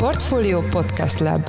Portfolio Podcast Lab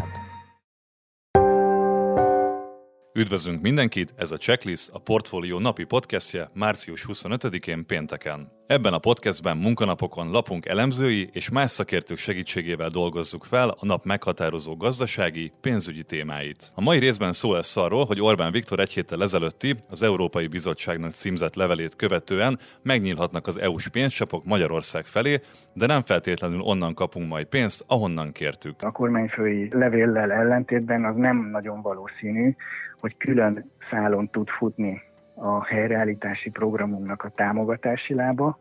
Üdvözlünk mindenkit, ez a Checklist, a Portfolio napi podcastje március 25-én pénteken. Ebben a podcastben munkanapokon lapunk elemzői és más szakértők segítségével dolgozzuk fel a nap meghatározó gazdasági, pénzügyi témáit. A mai részben szó lesz arról, hogy Orbán Viktor egy héttel ezelőtti az Európai Bizottságnak címzett levelét követően megnyílhatnak az EU-s pénzcsapok Magyarország felé, de nem feltétlenül onnan kapunk majd pénzt, ahonnan kértük. A kormányfői levéllel ellentétben az nem nagyon valószínű, hogy külön szálon tud futni a helyreállítási programunknak a támogatási lába,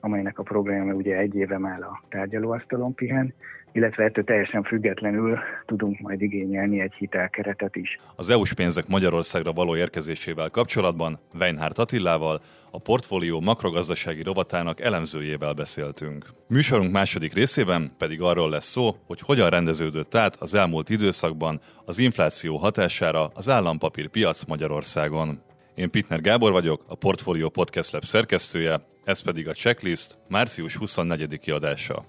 amelynek a programja ugye egy éve már a tárgyalóasztalon pihen, illetve ettől teljesen függetlenül tudunk majd igényelni egy hitelkeretet is. Az EU-s pénzek Magyarországra való érkezésével kapcsolatban Weinhardt Attilával, a portfólió makrogazdasági rovatának elemzőjével beszéltünk. Műsorunk második részében pedig arról lesz szó, hogy hogyan rendeződött át az elmúlt időszakban az infláció hatására az állampapírpiac Magyarországon. Én Pitner Gábor vagyok, a Portfolio Podcast Lab szerkesztője, ez pedig a Checklist március 24. adása.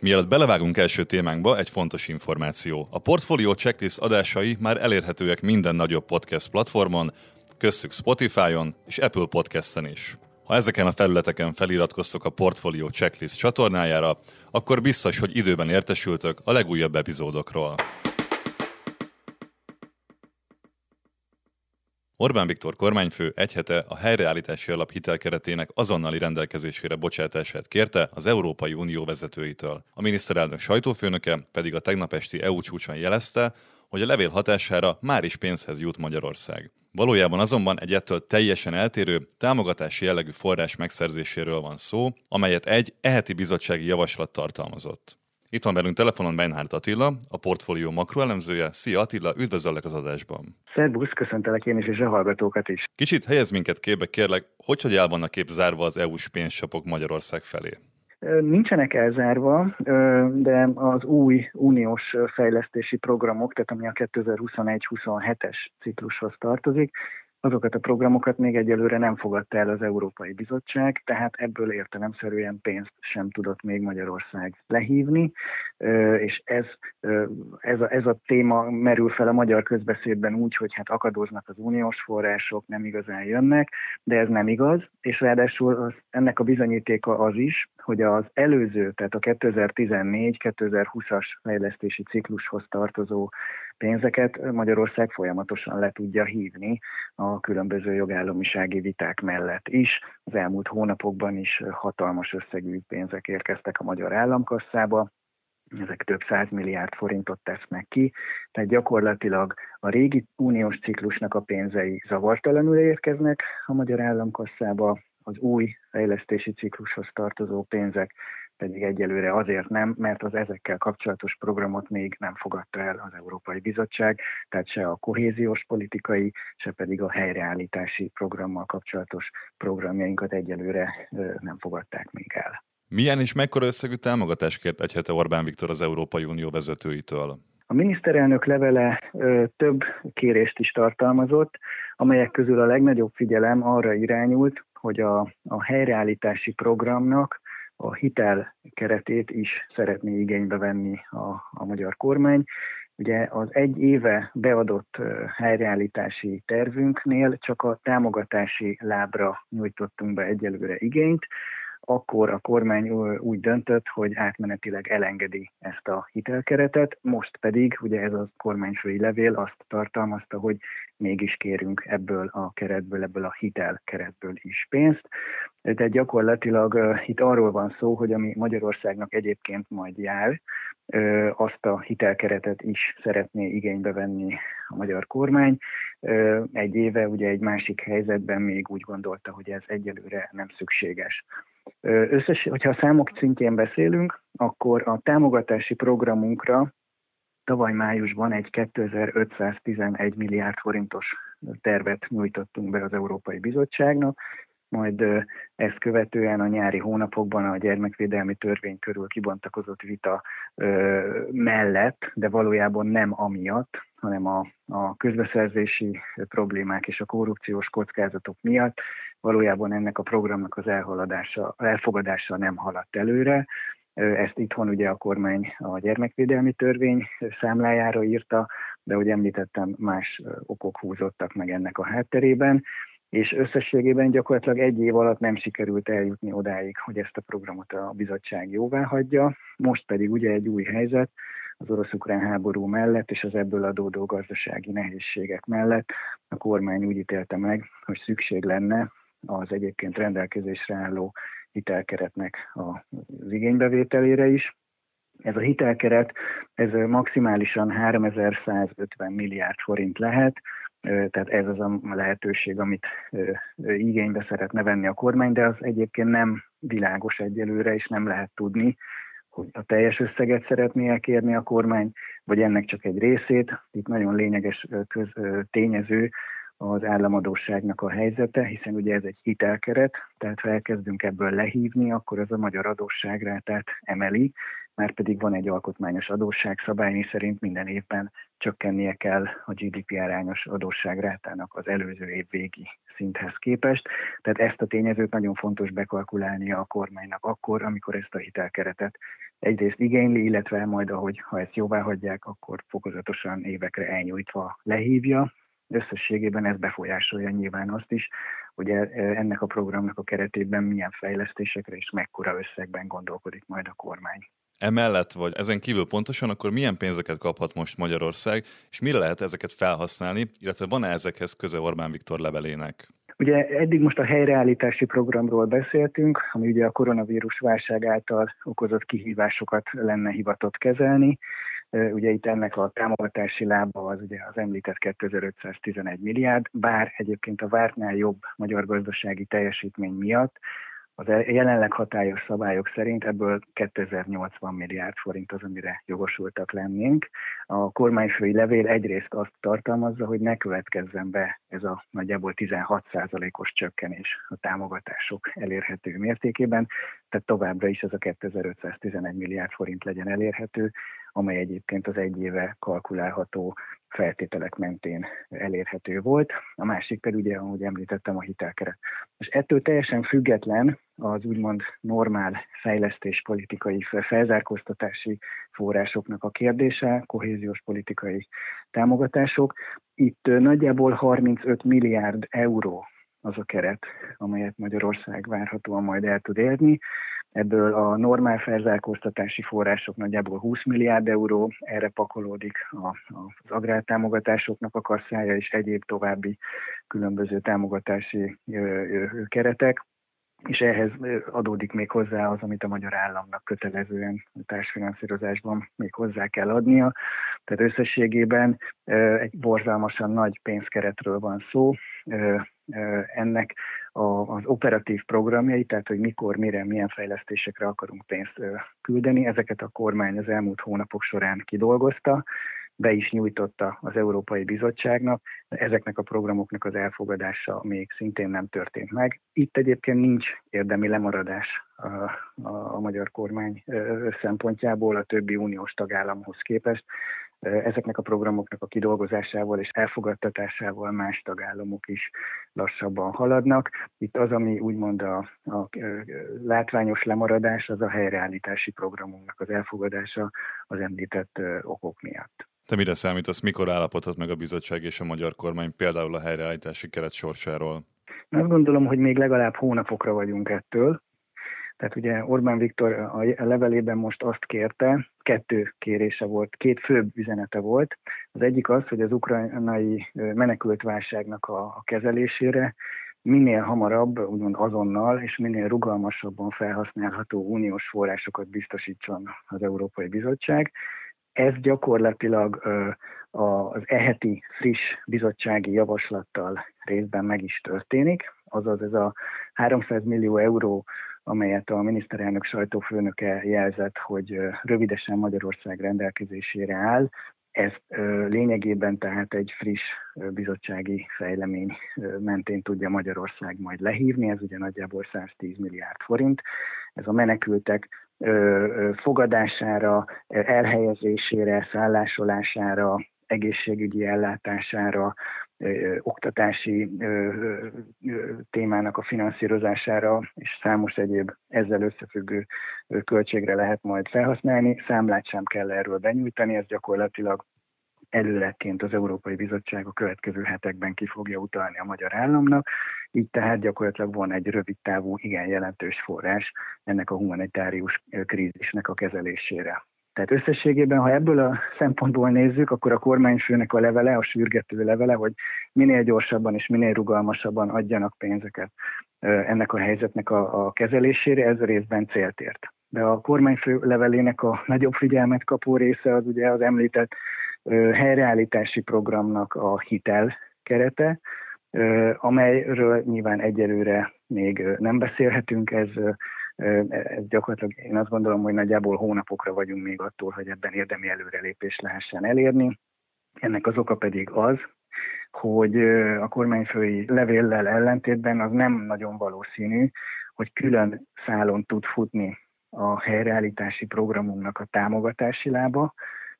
Mielőtt belevágunk első témánkba, egy fontos információ. A Portfolio Checklist adásai már elérhetőek minden nagyobb podcast platformon, köztük Spotify-on és Apple Podcast-en is. Ha ezeken a felületeken feliratkoztok a Portfolio Checklist csatornájára, akkor biztos, hogy időben értesültök a legújabb epizódokról. Orbán Viktor kormányfő egy hete a helyreállítási alap hitelkeretének azonnali rendelkezésére bocsátását kérte az Európai Unió vezetőitől. A miniszterelnök sajtófőnöke pedig a tegnap esti EU csúcson jelezte, hogy a levél hatására már is pénzhez jut Magyarország. Valójában azonban egy ettől teljesen eltérő támogatási jellegű forrás megszerzéséről van szó, amelyet egy eheti bizottsági javaslat tartalmazott. Itt van velünk telefonon Meinhardt Attila, a portfólió makroelemzője. Szia Attila, üdvözöllek az adásban. Szerbusz, köszöntelek én is, és a hallgatókat is. Kicsit helyez minket képbe, kérlek, hogy hogy el vannak kép zárva az EU-s pénzcsapok Magyarország felé? Nincsenek elzárva, de az új uniós fejlesztési programok, tehát ami a 2021-27-es ciklushoz tartozik, Azokat a programokat még egyelőre nem fogadta el az Európai Bizottság, tehát ebből értelemszerűen pénzt sem tudott még Magyarország lehívni, és ez, ez, a, ez a téma merül fel a magyar közbeszédben úgy, hogy hát akadoznak az uniós források, nem igazán jönnek, de ez nem igaz, és ráadásul az, ennek a bizonyítéka az is, hogy az előző, tehát a 2014-2020-as fejlesztési ciklushoz tartozó pénzeket Magyarország folyamatosan le tudja hívni a különböző jogállamisági viták mellett is. Az elmúlt hónapokban is hatalmas összegű pénzek érkeztek a magyar államkasszába, ezek több száz milliárd forintot tesznek ki, tehát gyakorlatilag a régi uniós ciklusnak a pénzei zavartalanul érkeznek a magyar államkasszába, az új fejlesztési ciklushoz tartozó pénzek pedig egyelőre azért nem, mert az ezekkel kapcsolatos programot még nem fogadta el az Európai Bizottság, tehát se a kohéziós politikai, se pedig a helyreállítási programmal kapcsolatos programjainkat egyelőre nem fogadták még el. Milyen és mekkora összegű támogatást kért egy hete Orbán Viktor az Európai Unió vezetőitől? A miniszterelnök levele ö, több kérést is tartalmazott, amelyek közül a legnagyobb figyelem arra irányult, hogy a, a helyreállítási programnak a hitel keretét is szeretné igénybe venni a, a magyar kormány. Ugye az egy éve beadott helyreállítási tervünknél csak a támogatási lábra nyújtottunk be egyelőre igényt, akkor a kormány úgy döntött, hogy átmenetileg elengedi ezt a hitelkeretet, most pedig ugye ez a kormányfői levél azt tartalmazta, hogy mégis kérünk ebből a keretből, ebből a hitelkeretből is pénzt. Tehát gyakorlatilag itt arról van szó, hogy ami Magyarországnak egyébként majd jár, azt a hitelkeretet is szeretné igénybe venni a magyar kormány. Egy éve ugye egy másik helyzetben még úgy gondolta, hogy ez egyelőre nem szükséges. Összes, hogyha a számok szintjén beszélünk, akkor a támogatási programunkra tavaly májusban egy 2511 milliárd forintos tervet nyújtottunk be az Európai Bizottságnak, majd ezt követően a nyári hónapokban a gyermekvédelmi törvény körül kibontakozott vita mellett, de valójában nem amiatt, hanem a, a közbeszerzési problémák és a korrupciós kockázatok miatt valójában ennek a programnak az elhaladása, elfogadása nem haladt előre, Ezt itthon ugye a kormány a gyermekvédelmi törvény számlájára írta, de ahogy említettem, más okok húzottak meg ennek a hátterében, és összességében gyakorlatilag egy év alatt nem sikerült eljutni odáig, hogy ezt a programot a bizottság jóvá hagyja. Most pedig ugye egy új helyzet, az orosz-ukrán háború mellett és az ebből adódó gazdasági nehézségek mellett a kormány úgy ítélte meg, hogy szükség lenne az egyébként rendelkezésre álló hitelkeretnek az igénybevételére is. Ez a hitelkeret, ez maximálisan 3150 milliárd forint lehet, tehát ez az a lehetőség, amit igénybe szeretne venni a kormány, de az egyébként nem világos egyelőre, és nem lehet tudni, hogy a teljes összeget szeretné elkérni a kormány, vagy ennek csak egy részét. Itt nagyon lényeges köz, tényező az államadóságnak a helyzete, hiszen ugye ez egy hitelkeret, tehát ha elkezdünk ebből lehívni, akkor az a magyar adósságrátát emeli, már pedig van egy alkotmányos adósságszabály, mi szerint minden évben csökkennie kell a GDP arányos adósságrátának az előző év végi szinthez képest. Tehát ezt a tényezőt nagyon fontos bekalkulálnia a kormánynak akkor, amikor ezt a hitelkeretet egyrészt igényli, illetve majd, ahogy ha ezt jóvá hagyják, akkor fokozatosan évekre elnyújtva lehívja. Összességében ez befolyásolja nyilván azt is, hogy e, ennek a programnak a keretében milyen fejlesztésekre és mekkora összegben gondolkodik majd a kormány. Emellett, vagy ezen kívül pontosan, akkor milyen pénzeket kaphat most Magyarország, és mire lehet ezeket felhasználni, illetve van-e ezekhez köze Orbán Viktor levelének? Ugye eddig most a helyreállítási programról beszéltünk, ami ugye a koronavírus válság által okozott kihívásokat lenne hivatott kezelni. Ugye itt ennek a támogatási lába az ugye az említett 2511 milliárd, bár egyébként a vártnál jobb magyar gazdasági teljesítmény miatt az jelenleg hatályos szabályok szerint ebből 2080 milliárd forint az, amire jogosultak lennénk. A kormányfői levél egyrészt azt tartalmazza, hogy ne következzen be ez a nagyjából 16%-os csökkenés a támogatások elérhető mértékében, tehát továbbra is ez a 2511 milliárd forint legyen elérhető, amely egyébként az egy éve kalkulálható feltételek mentén elérhető volt. A másik pedig ugye, ahogy említettem, a hitelkeret. És ettől teljesen független az úgymond normál fejlesztéspolitikai felzárkóztatási forrásoknak a kérdése, kohéziós politikai támogatások. Itt nagyjából 35 milliárd euró az a keret, amelyet Magyarország várhatóan majd el tud érni. Ebből a normál felzárkóztatási források nagyjából 20 milliárd euró, erre pakolódik a, az agrártámogatásoknak a kasszája és egyéb további különböző támogatási keretek és ehhez adódik még hozzá az, amit a magyar államnak kötelezően társfinanszírozásban még hozzá kell adnia. Tehát összességében egy borzalmasan nagy pénzkeretről van szó. Ennek az operatív programjai, tehát hogy mikor, mire, milyen fejlesztésekre akarunk pénzt küldeni, ezeket a kormány az elmúlt hónapok során kidolgozta, be is nyújtotta az Európai Bizottságnak, de ezeknek a programoknak az elfogadása még szintén nem történt meg. Itt egyébként nincs érdemi lemaradás a, a, a magyar kormány szempontjából a többi uniós tagállamhoz képest. Ezeknek a programoknak a kidolgozásával és elfogadtatásával más tagállamok is lassabban haladnak. Itt az, ami úgymond a, a látványos lemaradás, az a helyreállítási programunknak az elfogadása az említett okok miatt. Te mire számítasz, mikor állapodhat meg a bizottság és a magyar kormány például a helyreállítási keret sorsáról? Azt gondolom, hogy még legalább hónapokra vagyunk ettől. Tehát ugye Orbán Viktor a levelében most azt kérte, kettő kérése volt, két főbb üzenete volt. Az egyik az, hogy az ukrajnai menekült válságnak a, a kezelésére minél hamarabb, úgymond azonnal, és minél rugalmasabban felhasználható uniós forrásokat biztosítson az Európai Bizottság. Ez gyakorlatilag az eheti friss bizottsági javaslattal részben meg is történik, azaz ez a 300 millió euró, amelyet a miniszterelnök sajtófőnöke jelzett, hogy rövidesen Magyarország rendelkezésére áll, ez lényegében tehát egy friss bizottsági fejlemény mentén tudja Magyarország majd lehívni, ez ugye nagyjából 110 milliárd forint. Ez a menekültek fogadására, elhelyezésére, szállásolására, egészségügyi ellátására, oktatási témának a finanszírozására és számos egyéb ezzel összefüggő költségre lehet majd felhasználni. Számlát sem kell erről benyújtani, ez gyakorlatilag előleként az Európai Bizottság a következő hetekben ki fogja utalni a magyar államnak, így tehát gyakorlatilag van egy rövid távú, igen jelentős forrás ennek a humanitárius krízisnek a kezelésére. Tehát összességében, ha ebből a szempontból nézzük, akkor a kormányfőnek a levele, a sürgető levele, hogy minél gyorsabban és minél rugalmasabban adjanak pénzeket ennek a helyzetnek a, a kezelésére, ez a részben célt ért. De a kormányfő levelének a nagyobb figyelmet kapó része az ugye az említett helyreállítási programnak a hitel kerete, amelyről nyilván egyelőre még nem beszélhetünk, ez ez gyakorlatilag én azt gondolom, hogy nagyjából hónapokra vagyunk még attól, hogy ebben érdemi előrelépést lehessen elérni. Ennek az oka pedig az, hogy a kormányfői levéllel ellentétben az nem nagyon valószínű, hogy külön szálon tud futni a helyreállítási programunknak a támogatási lába,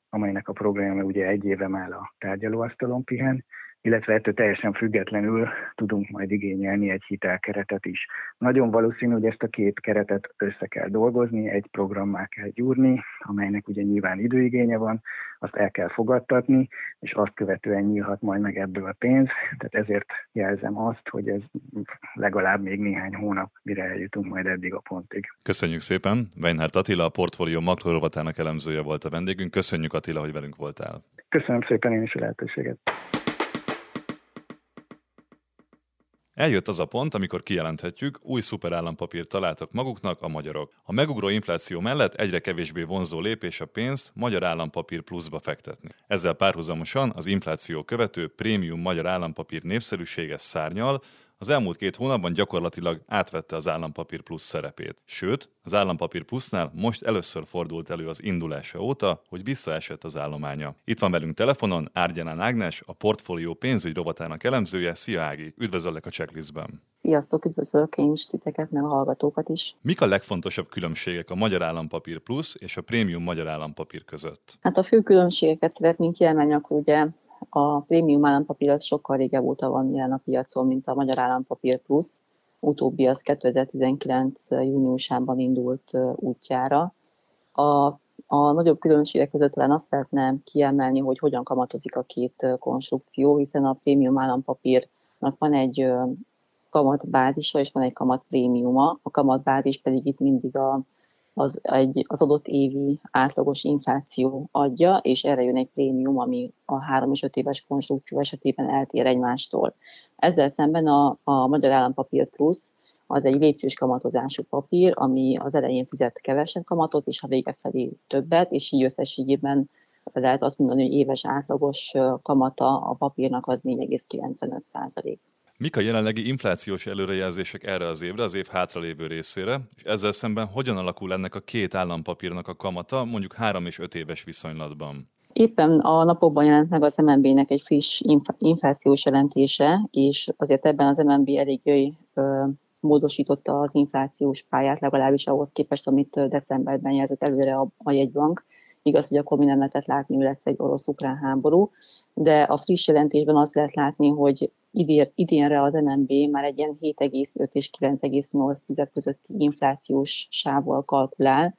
amelynek a programja ugye egy éve már a tárgyalóasztalon pihen, illetve ettől teljesen függetlenül tudunk majd igényelni egy hitelkeretet is. Nagyon valószínű, hogy ezt a két keretet össze kell dolgozni, egy programmá kell gyúrni, amelynek ugye nyilván időigénye van, azt el kell fogadtatni, és azt követően nyílhat majd meg ebből a pénz. Tehát ezért jelzem azt, hogy ez legalább még néhány hónap, mire eljutunk majd eddig a pontig. Köszönjük szépen. Weinhardt Attila, a portfólió makrorovatának elemzője volt a vendégünk. Köszönjük Attila, hogy velünk voltál. Köszönöm szépen én is a lehetőséget. Eljött az a pont, amikor kijelenthetjük, új szuperállampapírt találtak maguknak a magyarok. A megugró infláció mellett egyre kevésbé vonzó lépés a pénzt magyar állampapír pluszba fektetni. Ezzel párhuzamosan az infláció követő prémium magyar állampapír népszerűsége szárnyal, az elmúlt két hónapban gyakorlatilag átvette az állampapír plusz szerepét. Sőt, az állampapír plusznál most először fordult elő az indulása óta, hogy visszaesett az állománya. Itt van velünk telefonon Árgyánán Ágnes, a portfólió pénzügy rovatának elemzője. Szia Ági, üdvözöllek a checklistben. Sziasztok, üdvözlök én is titeket, meg a hallgatókat is. Mik a legfontosabb különbségek a Magyar Állampapír Plusz és a Prémium Magyar Állampapír között? Hát a fő különbségeket szeretnénk kiemelni, akkor ugye a prémium állampapír az sokkal régebb óta van jelen a piacon, mint a Magyar Állampapír Plusz. Utóbbi az 2019. júniusában indult útjára. A, a nagyobb különbségek között talán azt lehetne kiemelni, hogy hogyan kamatozik a két konstrukció, hiszen a prémium állampapírnak van egy kamatbázisa és van egy kamat prémiuma. A kamatbázis pedig itt mindig a az, egy, az adott évi átlagos infláció adja, és erre jön egy prémium, ami a 3 és 5 éves konstrukció esetében eltér egymástól. Ezzel szemben a, a Magyar Állampapír Plusz az egy lépcsős kamatozású papír, ami az elején fizet kevesebb kamatot, és a vége felé többet, és így összességében lehet azt mondani, hogy éves átlagos kamata a papírnak az 4,95 százalék. Mik a jelenlegi inflációs előrejelzések erre az évre, az év hátralévő részére, és ezzel szemben hogyan alakul ennek a két állampapírnak a kamata, mondjuk három és öt éves viszonylatban? Éppen a napokban jelent meg az MNB-nek egy friss inflációs jelentése, és azért ebben az MNB elég ö, módosította az inflációs pályát, legalábbis ahhoz képest, amit decemberben jelzett előre a, a jegybank. Igaz, hogy akkor mi nem lehetett látni, hogy lesz egy orosz-ukrán háború, de a friss jelentésben azt lehet látni, hogy idén, idénre az MNB már egy ilyen 7,5 és 9,8 közötti inflációs sávval kalkulál,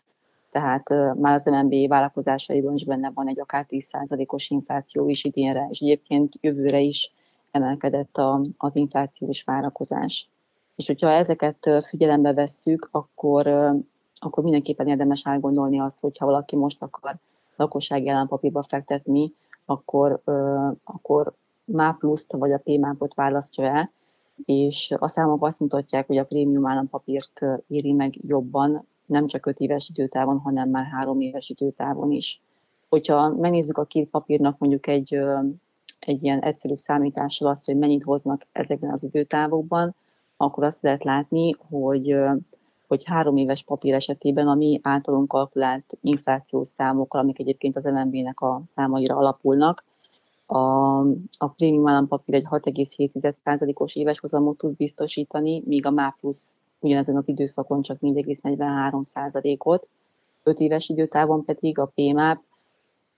tehát már az MNB vállalkozásaiban is benne van egy akár 10%-os infláció is idénre, és egyébként jövőre is emelkedett a, az inflációs várakozás. És hogyha ezeket figyelembe vesszük, akkor, akkor mindenképpen érdemes átgondolni azt, hogyha valaki most akar lakossági állampapírba fektetni, akkor, akkor MÁ pluszt vagy a P-mápot választja el, és a számok azt mutatják, hogy a prémium állampapírt éri meg jobban, nem csak 5 éves időtávon, hanem már 3 éves időtávon is. Hogyha megnézzük a két papírnak mondjuk egy, egy ilyen egyszerű számítással azt, hogy mennyit hoznak ezekben az időtávokban, akkor azt lehet látni, hogy, hogy három éves papír esetében a mi általunk kalkulált inflációs számokkal, amik egyébként az MNB-nek a számaira alapulnak, a, a prémium állampapír egy 6,7%-os éves hozamot tud biztosítani, míg a MÁ plusz ugyanezen az időszakon csak 4,43%-ot, 5 éves időtávon pedig a PMAP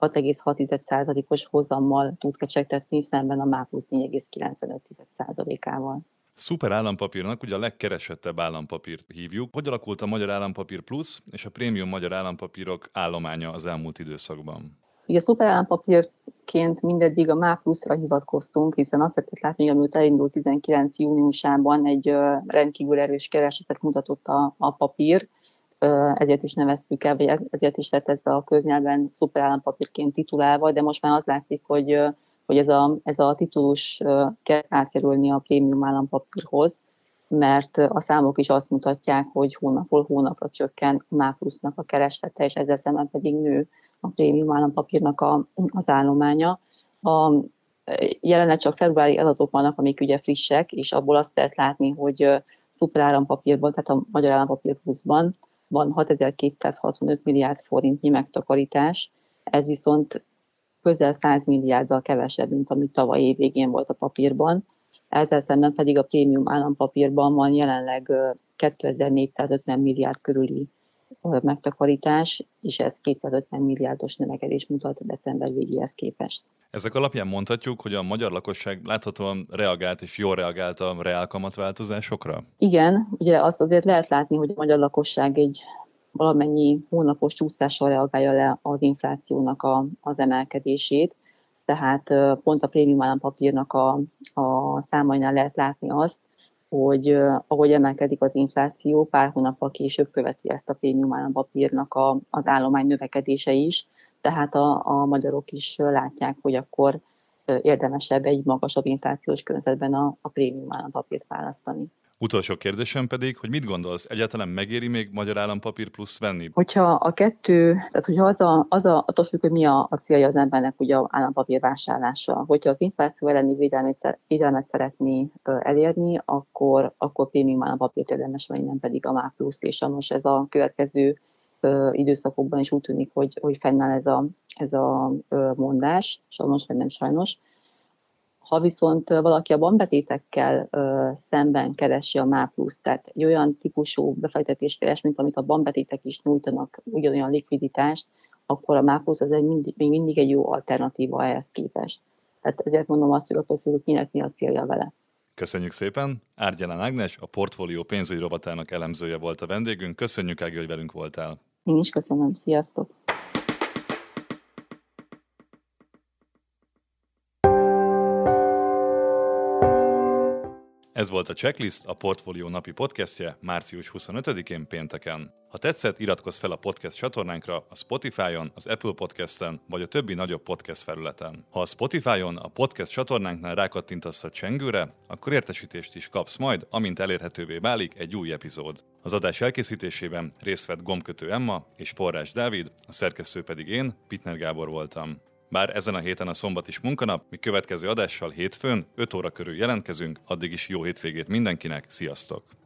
6,6%-os hozammal tud kecsegtetni szemben a MÁ plusz 4,95%-ával. Szuper állampapírnak ugye a legkeresettebb állampapírt hívjuk. Hogy alakult a Magyar Állampapír Plus és a prémium magyar állampapírok állománya az elmúlt időszakban? Ugye szuper állampapírként mindeddig a MÁ pluszra hivatkoztunk, hiszen azt lehetett látni, hogy amióta elindult 19. júniusában egy rendkívül erős keresetet mutatott a, a papír, ezért is neveztük el, vagy ezért is lett ez a köznyelven szuperállampapírként titulálva, de most már az látszik, hogy, hogy ez, a, ez a titulus kell átkerülni a prémium állampapírhoz, mert a számok is azt mutatják, hogy hónapról hónapra csökken a MÁPLUS-nak a kereslete, és ezzel szemben pedig nő a prémium állampapírnak a, az állománya. A, jelenleg csak februári adatok vannak, amik ugye frissek, és abból azt lehet látni, hogy szuperállampapírban, tehát a Magyar Állampapír Pluszban van 6265 milliárd forintnyi megtakarítás, ez viszont közel 100 milliárddal kevesebb, mint amit tavaly év végén volt a papírban. Ezzel szemben pedig a prémium állampapírban van jelenleg 2450 milliárd körüli megtakarítás, és ez 250 milliárdos növekedés mutat december végéhez képest. Ezek alapján mondhatjuk, hogy a magyar lakosság láthatóan reagált és jól reagált a reálkamatváltozásokra? Igen, ugye azt azért lehet látni, hogy a magyar lakosság egy valamennyi hónapos csúszással reagálja le az inflációnak a, az emelkedését, tehát pont a prémium állampapírnak a, a számainál lehet látni azt, hogy ahogy emelkedik az infláció, pár hónappal később követi ezt a prémium állampapírnak a, az állomány növekedése is, tehát a, a magyarok is látják, hogy akkor érdemesebb egy magasabb inflációs környezetben a, a prémium állampapírt választani. Utolsó kérdésem pedig, hogy mit gondolsz, egyáltalán megéri még magyar állampapír plusz venni? Hogyha a kettő, tehát hogyha az a, az a attól függ, hogy mi a, a célja az embernek ugye állampapír vásárlása. Hogyha az infláció elleni védelmet, védelmet szeretné elérni, akkor, akkor prémium állampapírt érdemes venni, nem pedig a MÁ plusz, és most ez a következő időszakokban is úgy tűnik, hogy, hogy fennáll ez a, ez a mondás, sajnos vagy nem sajnos. Ha viszont valaki a bankbetétekkel szemben keresi a MÁ plusz, tehát egy olyan típusú befektetést keres, mint amit a bankbetétek is nyújtanak, ugyanolyan likviditást, akkor a MÁ plusz az egy mindig, még mindig egy jó alternatíva ehhez képest. Tehát ezért mondom azt, hogy attól függ, kinek mi a célja vele. Köszönjük szépen! Árgyalán Ágnes, a portfólió pénzügyi rovatának elemzője volt a vendégünk. Köszönjük, Ági, hogy velünk voltál. Én is köszönöm, sziasztok! Ez volt a Checklist, a Portfolio napi podcastje március 25-én pénteken. Ha tetszett, iratkozz fel a podcast csatornánkra a Spotify-on, az Apple Podcast-en vagy a többi nagyobb podcast felületen. Ha a Spotify-on a podcast csatornánknál rákattintasz a csengőre, akkor értesítést is kapsz majd, amint elérhetővé válik egy új epizód. Az adás elkészítésében részt vett Gomkötő Emma és Forrás Dávid, a szerkesztő pedig én, Pitner Gábor voltam. Bár ezen a héten a szombat is munkanap, mi következő adással hétfőn 5 óra körül jelentkezünk, addig is jó hétvégét mindenkinek, sziasztok!